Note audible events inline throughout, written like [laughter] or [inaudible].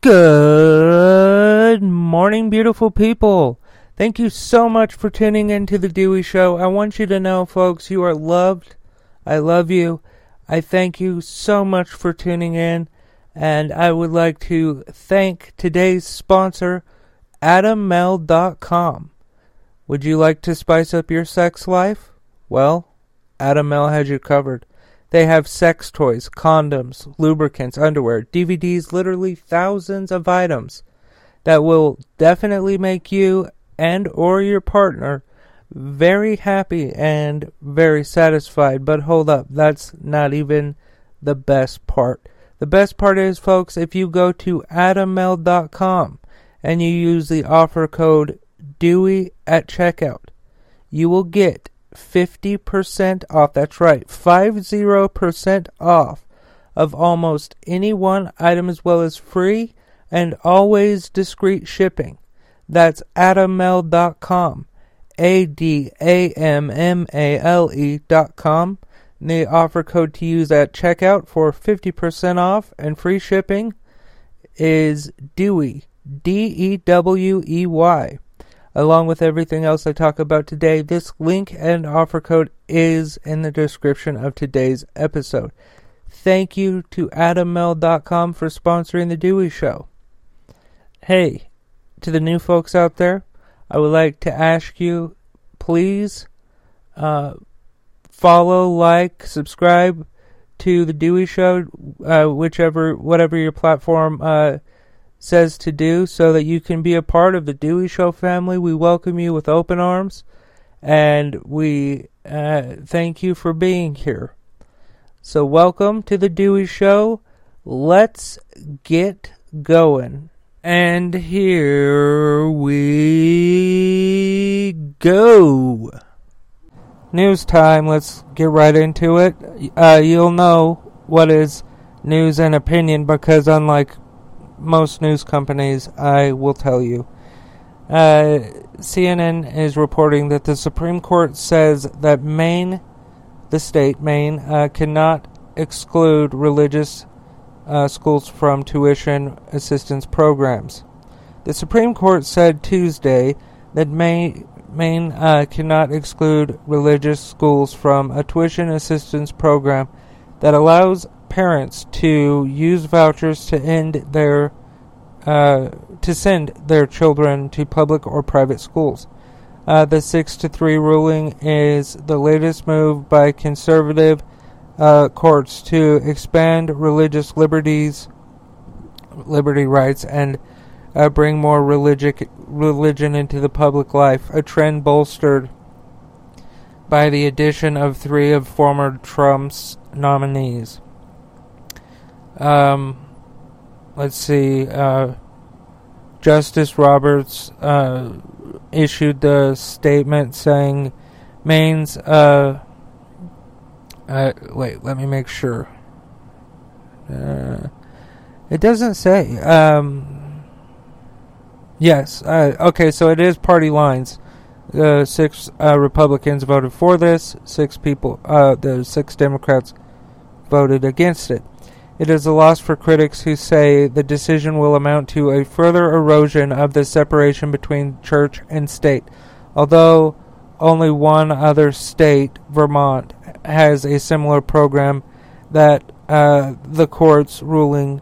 Good morning, beautiful people. Thank you so much for tuning in to the Dewey Show. I want you to know, folks, you are loved. I love you. I thank you so much for tuning in. And I would like to thank today's sponsor, AdamMale.com. Would you like to spice up your sex life? Well, Adam Male has you covered. They have sex toys, condoms, lubricants, underwear, DVDs, literally thousands of items that will definitely make you and or your partner very happy and very satisfied. But hold up, that's not even the best part. The best part is, folks, if you go to adammale.com and you use the offer code Dewey at checkout, you will get 50% off. That's right, 50% off of almost any one item as well as free and always discreet shipping. That's adammale.com. A D A M M A L E.com. The offer code to use at checkout for 50% off and free shipping is Dewey. D E W E Y along with everything else I talk about today. This link and offer code is in the description of today's episode. Thank you to AdamMale.com for sponsoring The Dewey Show. Hey, to the new folks out there, I would like to ask you please uh, follow, like, subscribe to The Dewey Show, uh, whichever, whatever your platform uh, says to do so that you can be a part of the Dewey Show family. We welcome you with open arms and we uh, thank you for being here. So, welcome to the Dewey Show. Let's get going. And here we go. News time. Let's get right into it. Uh, you'll know what is news and opinion because, unlike most news companies, I will tell you. Uh, CNN is reporting that the Supreme Court says that Maine, the state, Maine, uh, cannot exclude religious uh, schools from tuition assistance programs. The Supreme Court said Tuesday that Maine, Maine uh, cannot exclude religious schools from a tuition assistance program that allows parents to use vouchers to end their uh, to send their children to public or private schools. Uh, the six to three ruling is the latest move by conservative uh, courts to expand religious liberties, liberty rights, and uh, bring more religion into the public life. A trend bolstered by the addition of three of former Trump's nominees. Um, let's see. Uh, Justice Roberts uh, issued the statement saying Maine's. Uh, uh, wait, let me make sure. Uh, it doesn't say. Um, yes. Uh, okay, so it is party lines. Uh, six Republicans voted for this. Six people, uh, the six Democrats voted against it. It is a loss for critics who say the decision will amount to a further erosion of the separation between church and state. Although only one other state, Vermont, has a similar program that uh, the court's ruling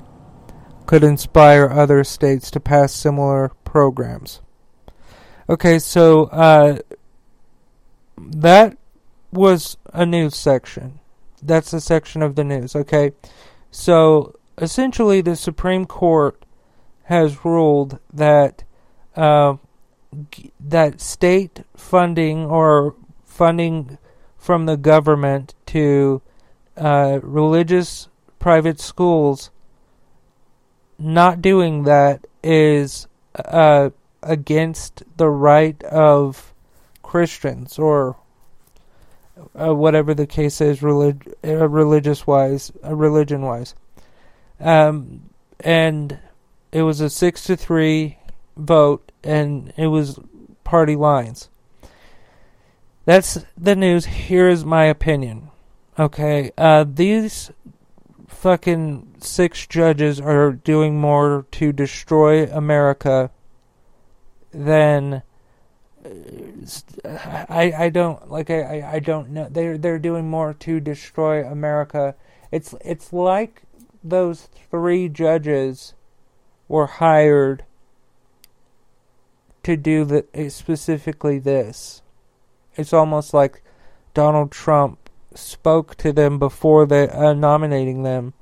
could inspire other states to pass similar programs. Okay, so uh, that was a news section. That's a section of the news, okay? So essentially, the Supreme Court has ruled that uh, that state funding or funding from the government to uh, religious private schools not doing that is uh, against the right of Christians or uh, whatever the case is, relig- uh, religious wise, uh, religion wise. Um, and it was a six to three vote, and it was party lines. That's the news. Here is my opinion. Okay, uh, these fucking six judges are doing more to destroy America than I I don't like I, I don't know they're they're doing more to destroy America. It's it's like those three judges were hired to do the specifically this. It's almost like Donald Trump spoke to them before they uh, nominating them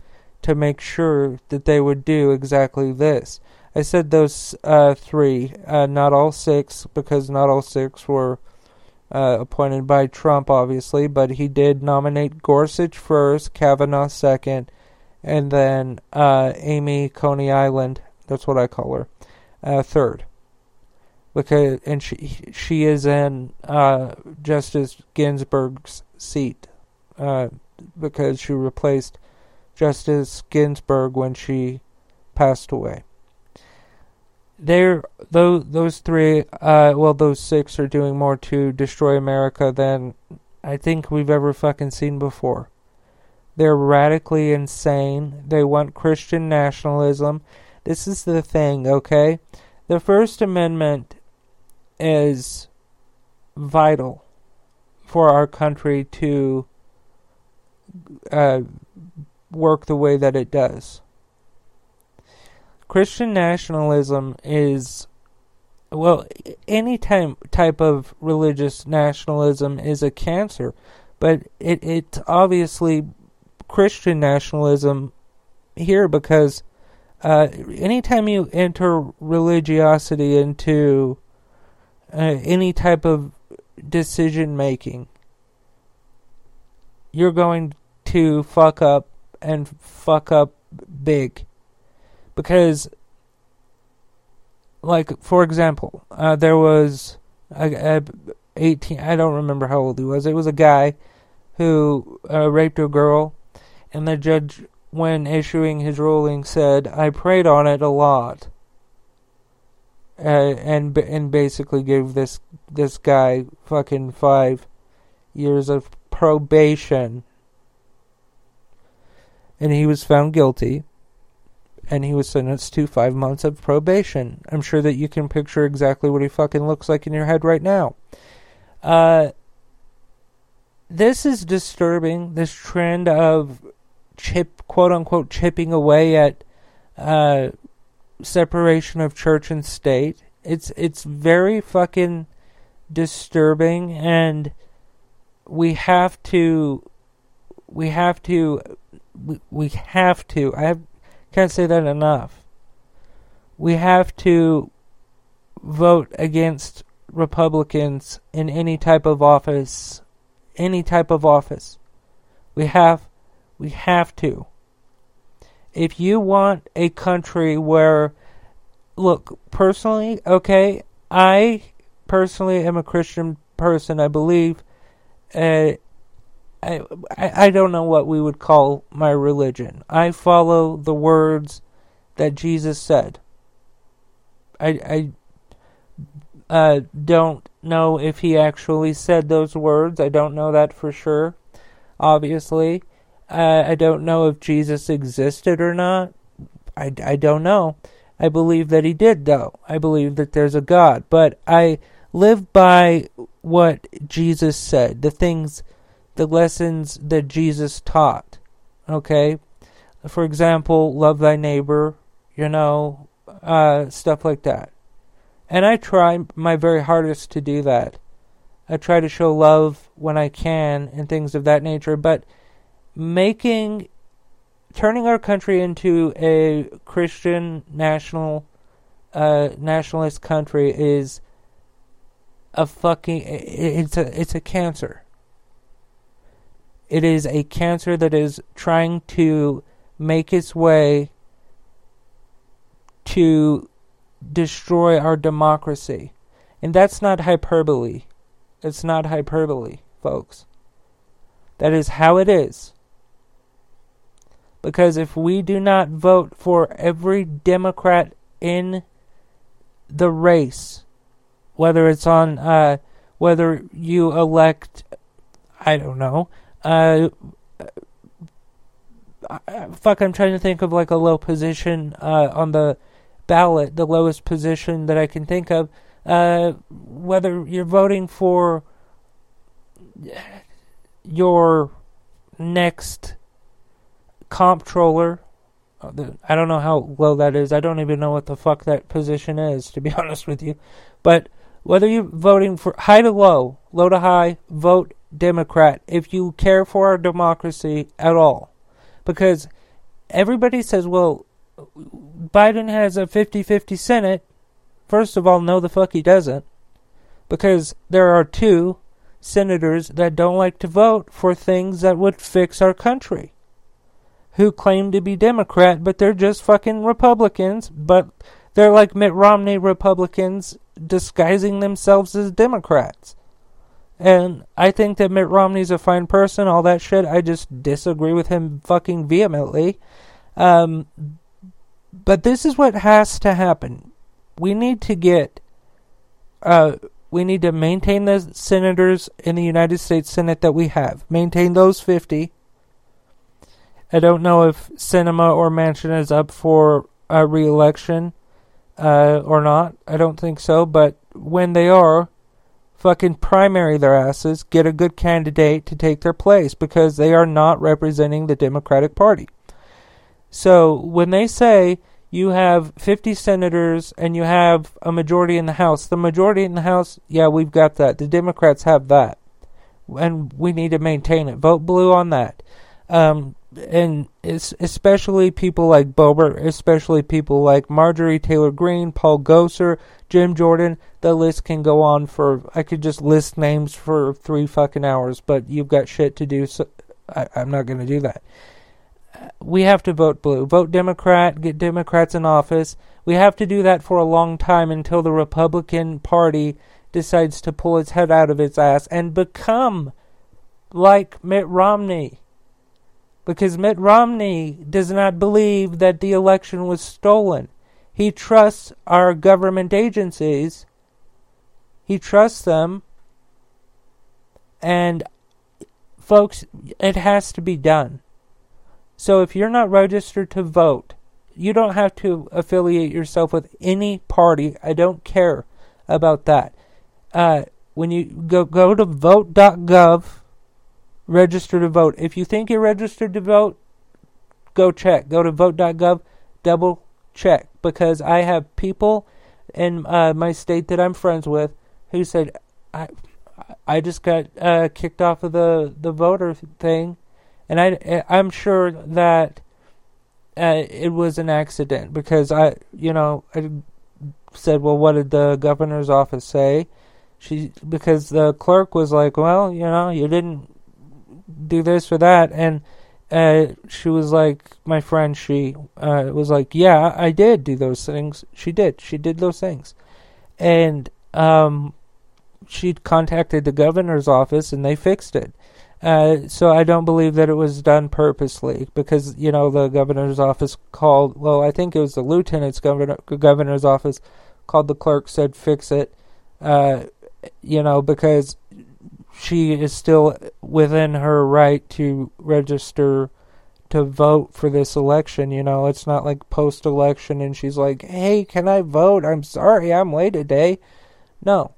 to make sure that they would do exactly this. I said those uh, three, uh, not all six, because not all six were uh, appointed by Trump, obviously, but he did nominate Gorsuch first, Kavanaugh second, and then uh, Amy Coney Island, that's what I call her, uh, third. Because and she she is in uh, Justice Ginsburg's seat because she replaced Justice Ginsburg when she passed away they're those those three uh well those six are doing more to destroy America than I think we've ever fucking seen before. They're radically insane. They want Christian nationalism. This is the thing, okay? The First Amendment is vital for our country to uh, work the way that it does. Christian nationalism is well, any type type of religious nationalism is a cancer, but it it's obviously Christian nationalism here because uh, anytime you enter religiosity into uh, any type of decision making, you're going to fuck up and fuck up big because like for example uh, there was a, a 18 i don't remember how old he was. It was a guy who uh, raped a girl and the judge when issuing his ruling said i prayed on it a lot uh, and and basically gave this this guy fucking 5 years of probation. And he was found guilty and he was sentenced to five months of probation. I'm sure that you can picture exactly what he fucking looks like in your head right now. Uh, this is disturbing. This trend of chip, quote unquote, chipping away at uh, separation of church and state. It's it's very fucking disturbing, and we have to, we have to, we, we have to. I have can't say that enough. We have to vote against Republicans in any type of office. Any type of office. We have we have to. If you want a country where look, personally, okay, I personally am a Christian person. I believe uh, I, I don't know what we would call my religion. I follow the words that Jesus said. I, I uh, don't know if he actually said those words. I don't know that for sure, obviously. Uh, I don't know if Jesus existed or not. I, I don't know. I believe that he did, though. I believe that there's a God. But I live by what Jesus said, the things the lessons that Jesus taught. Okay? For example, love thy neighbor, you know, uh, stuff like that. And I try my very hardest to do that. I try to show love when I can and things of that nature, but making turning our country into a Christian national uh, nationalist country is a fucking it's a it's a cancer. It is a cancer that is trying to make its way to destroy our democracy. And that's not hyperbole. It's not hyperbole, folks. That is how it is. Because if we do not vote for every Democrat in the race, whether it's on, uh, whether you elect, I don't know, uh, uh, fuck, I'm trying to think of like a low position uh, on the ballot, the lowest position that I can think of. Uh, whether you're voting for your next comptroller. Uh, I don't know how low that is. I don't even know what the fuck that position is, to be [laughs] honest with you. But whether you're voting for high to low, low to high, vote Democrat if you care for our democracy at all. Because everybody says, well, Biden has a 50 50 Senate. First of all, no, the fuck he doesn't. Because there are two senators that don't like to vote for things that would fix our country. Who claim to be Democrat, but they're just fucking Republicans, but they're like Mitt Romney Republicans disguising themselves as Democrats. And I think that Mitt Romney's a fine person, all that shit. I just disagree with him fucking vehemently. Um, but this is what has to happen. We need to get uh, we need to maintain the senators in the United States Senate that we have. Maintain those 50. I don't know if Sinema or Manchin is up for a re-election uh, or not. I don't think so. But when they are, fucking primary their asses, get a good candidate to take their place because they are not representing the Democratic Party. So when they say you have 50 senators and you have a majority in the House. The majority in the House, yeah, we've got that. The Democrats have that. And we need to maintain it. Vote blue on that. Um, and especially people like Boebert, especially people like Marjorie Taylor Greene, Paul Gosar, Jim Jordan. The list can go on for. I could just list names for three fucking hours, but you've got shit to do, so I, I'm not going to do that uh, we have to vote blue. Vote Democrat, get Democrats in office. We have to do that for a long time until the Republican Party decides to pull its head out of its ass and become like Mitt Romney. Because Mitt Romney does not believe that the election was stolen. He trusts our government agencies. He trusts them. And, folks, it has to be done. So if you're not registered to vote, you don't have to affiliate yourself with any party. I don't care about that. Uh, when you go go to vote.gov, register to vote. If you think you're registered to vote, go check. Go to vote.gov, double check because I have people in uh, my state that I'm friends with who said I I just got uh, kicked off of the the voter thing and I I'm sure that uh, it was an accident because I you know I said well what did the governor's office say she because the clerk was like well you know you didn't do this or that and uh, she was like my friend she uh, was like yeah I did do those things she did she did those things and um she contacted the governor's office and they fixed it uh, so I don't believe that it was done purposely because you know the governor's office called. Well, I think it was the lieutenant's governor governor's office called the clerk said fix it. Uh, you know because she is still within her right to register to vote for this election. You know, it's not like post election and she's like, hey, can I vote? I'm sorry, I'm late today. No.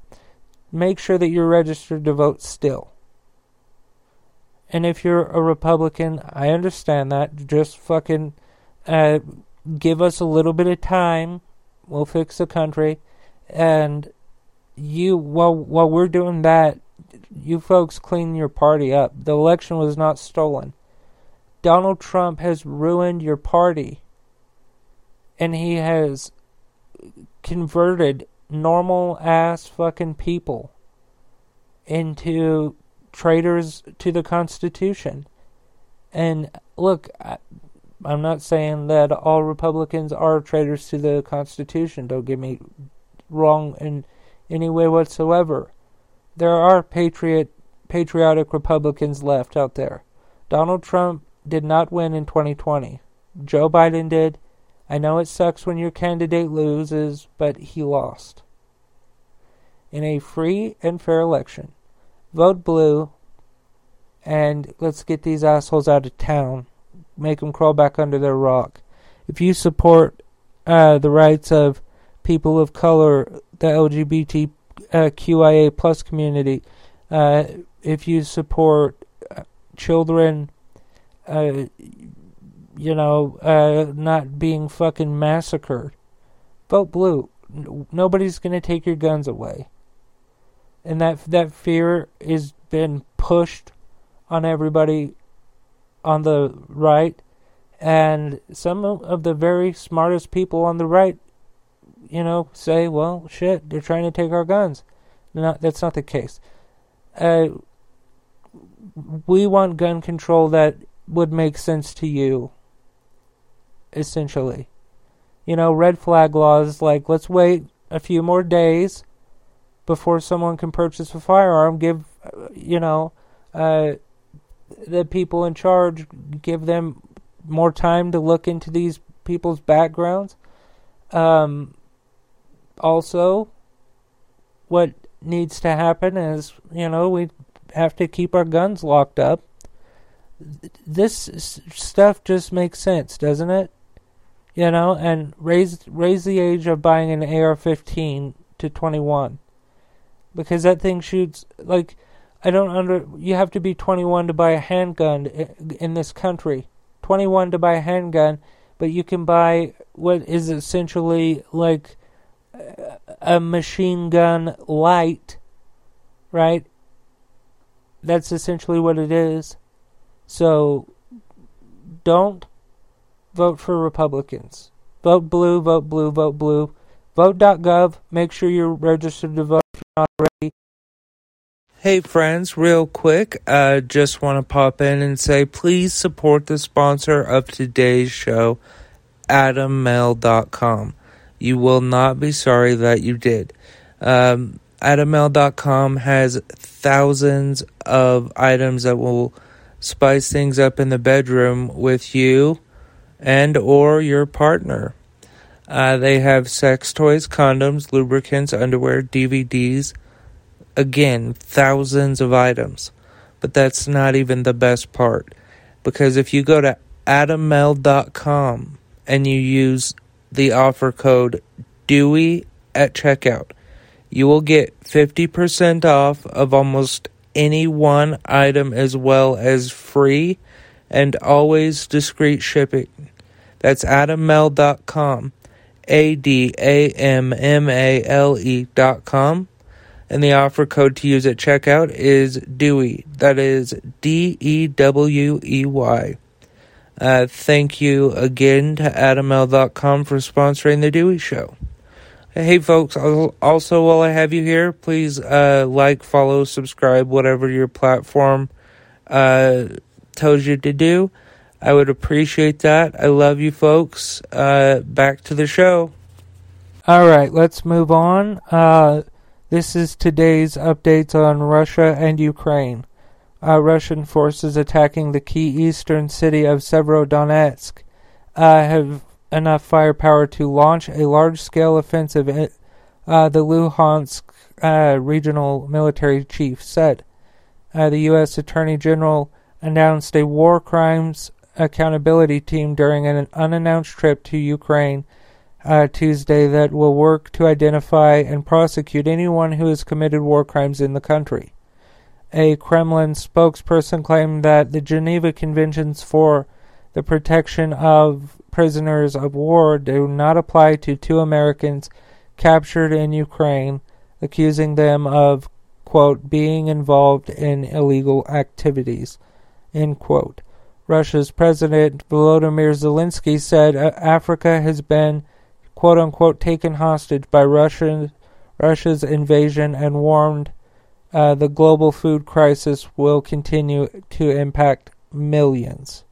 Make sure that you're registered to vote still. And if you're a Republican, I understand that. Just fucking uh, give us a little bit of time. We'll fix the country. And you, while while we're doing that, you folks clean your party up. The election was not stolen. Donald Trump has ruined your party. And he has converted normal ass fucking people into traitors to the Constitution. And look, I, I'm not saying that all Republicans are traitors to the Constitution. Don't get me wrong in any way whatsoever. There are patriot, patriotic Republicans left out there. Donald Trump did not win in 2020. Joe Biden did. I know it sucks when your candidate loses, but he lost. In a free and fair election. Vote blue, and let's get these assholes out of town. make them crawl back under their rock. If you support uh, the rights of people of color, the LGBTQIA uh, plus community, uh, if you support uh, children, uh, you know, uh, not being fucking massacred, vote blue. Nobody's gonna take your guns away, and that that fear has been pushed on everybody on the right, and some of the very smartest people on the right, you know, say, "Well, shit, they're trying to take our guns." No, that's not the case. Uh, we want gun control that would make sense to you. Essentially, you know, red flag laws like let's wait a few more days before someone can purchase a firearm. Give, you know, uh, the people in charge give them more time to look into these people's backgrounds. Um, also, what needs to happen is, you know, we have to keep our guns locked up. This stuff just makes sense, doesn't it? You know, and raise raise the age of buying an AR-15 to 21 because that thing shoots like I don't under. You have to be 21 to buy a handgun eh, in this country. 21 to buy a handgun, but you can buy what is essentially like a machine gun light, right? That's essentially what it is. So don't vote for Republicans. Vote blue, vote blue, vote blue. Vote.gov. Make sure you're registered to vote if you're not already. Hey friends, real quick, uh, just want to pop in and say please support the sponsor of today's show, AdamMale.com. You will not be sorry that you did. Um, AdamMale.com has thousands of items that will spice things up in the bedroom with you and or your partner. Uh, they have sex toys, condoms, lubricants, underwear, DVDs again, thousands of items. But that's not even the best part. Because if you go to adammale.com and you use the offer code Dewey at checkout, you will get 50% off of almost any one item as well as free and always discreet shipping. That's adammale.com. A D A M M A L E dot com and the offer code to use at checkout is Dewey. That is D E W E Y. Uh, thank you again to AdamMale.com for sponsoring the Dewey Show. Hey, folks, also while I have you here, please uh, like, follow, subscribe, whatever your platform uh, tells you to do. I would appreciate that. I love you, folks. Uh, back to the show. All right, let's move on. Uh, this is today's updates on Russia and Ukraine. Uh, Russian forces attacking the key eastern city of Severodonetsk uh, have enough firepower to launch a large scale offensive, uh, the Luhansk uh, regional military chief said. Uh, the U.S. Attorney General announced a war crimes accountability team during an unannounced trip to Ukraine uh, Tuesday that will work to identify and prosecute anyone who has committed war crimes in the country. A Kremlin spokesperson claimed that the Geneva Conventions for the Protection of Prisoners of War do not apply to two Americans captured in Ukraine, accusing them of, quote, being involved in illegal activities, end quote. Russia's President Volodymyr Zelensky said Africa has been quote unquote taken hostage by Russian, Russia's invasion and warned uh, the global food crisis will continue to impact millions.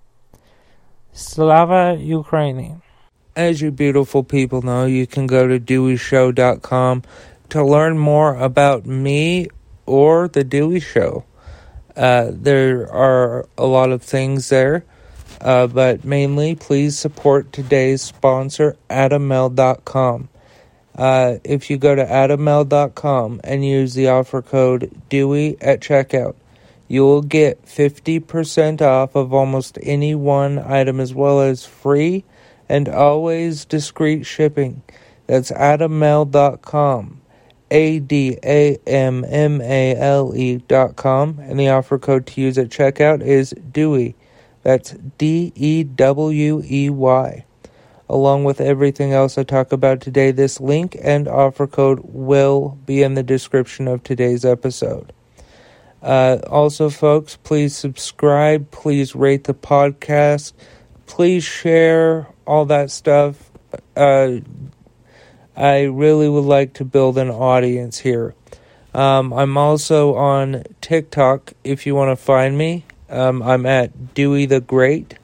Slava Ukraini. As you beautiful people know, you can go to DeweyShow.com to learn more about me or The Dewey Show. Uh, there are a lot of things there. Uh, but mainly, please support today's sponsor, AdamMale.com. Uh, if you go to AdamMale.com and use the offer code Dewey at checkout, You will get 50% off of almost any one item as well as free and always discreet shipping. That's adammale.com. A D A M M A L E dot com. And the offer code to use at checkout is DEWEY. That's D E W E Y. Along with everything else I talk about today, this link and offer code will be in the description of today's episode. Uh, also, folks, please subscribe. Please rate the podcast. Please share all that stuff. Uh, I really would like to build an audience here. Um, I'm also on TikTok if you want to find me. Um, I'm at Dewey the Great.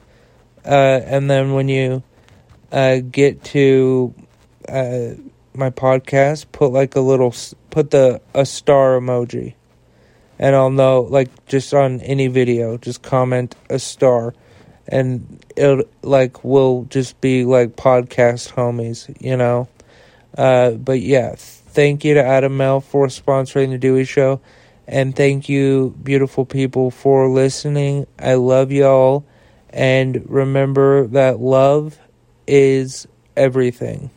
Uh, and then when you uh, get to uh, my podcast, put like a little, put the a star emoji and I'll know like just on any video, just comment a star, and it like will just be like podcast homies, you know. Uh, but yeah, thank you to Adam Male for sponsoring the Dewey Show, and thank you, beautiful people, for listening. I love y'all, and remember that love is everything.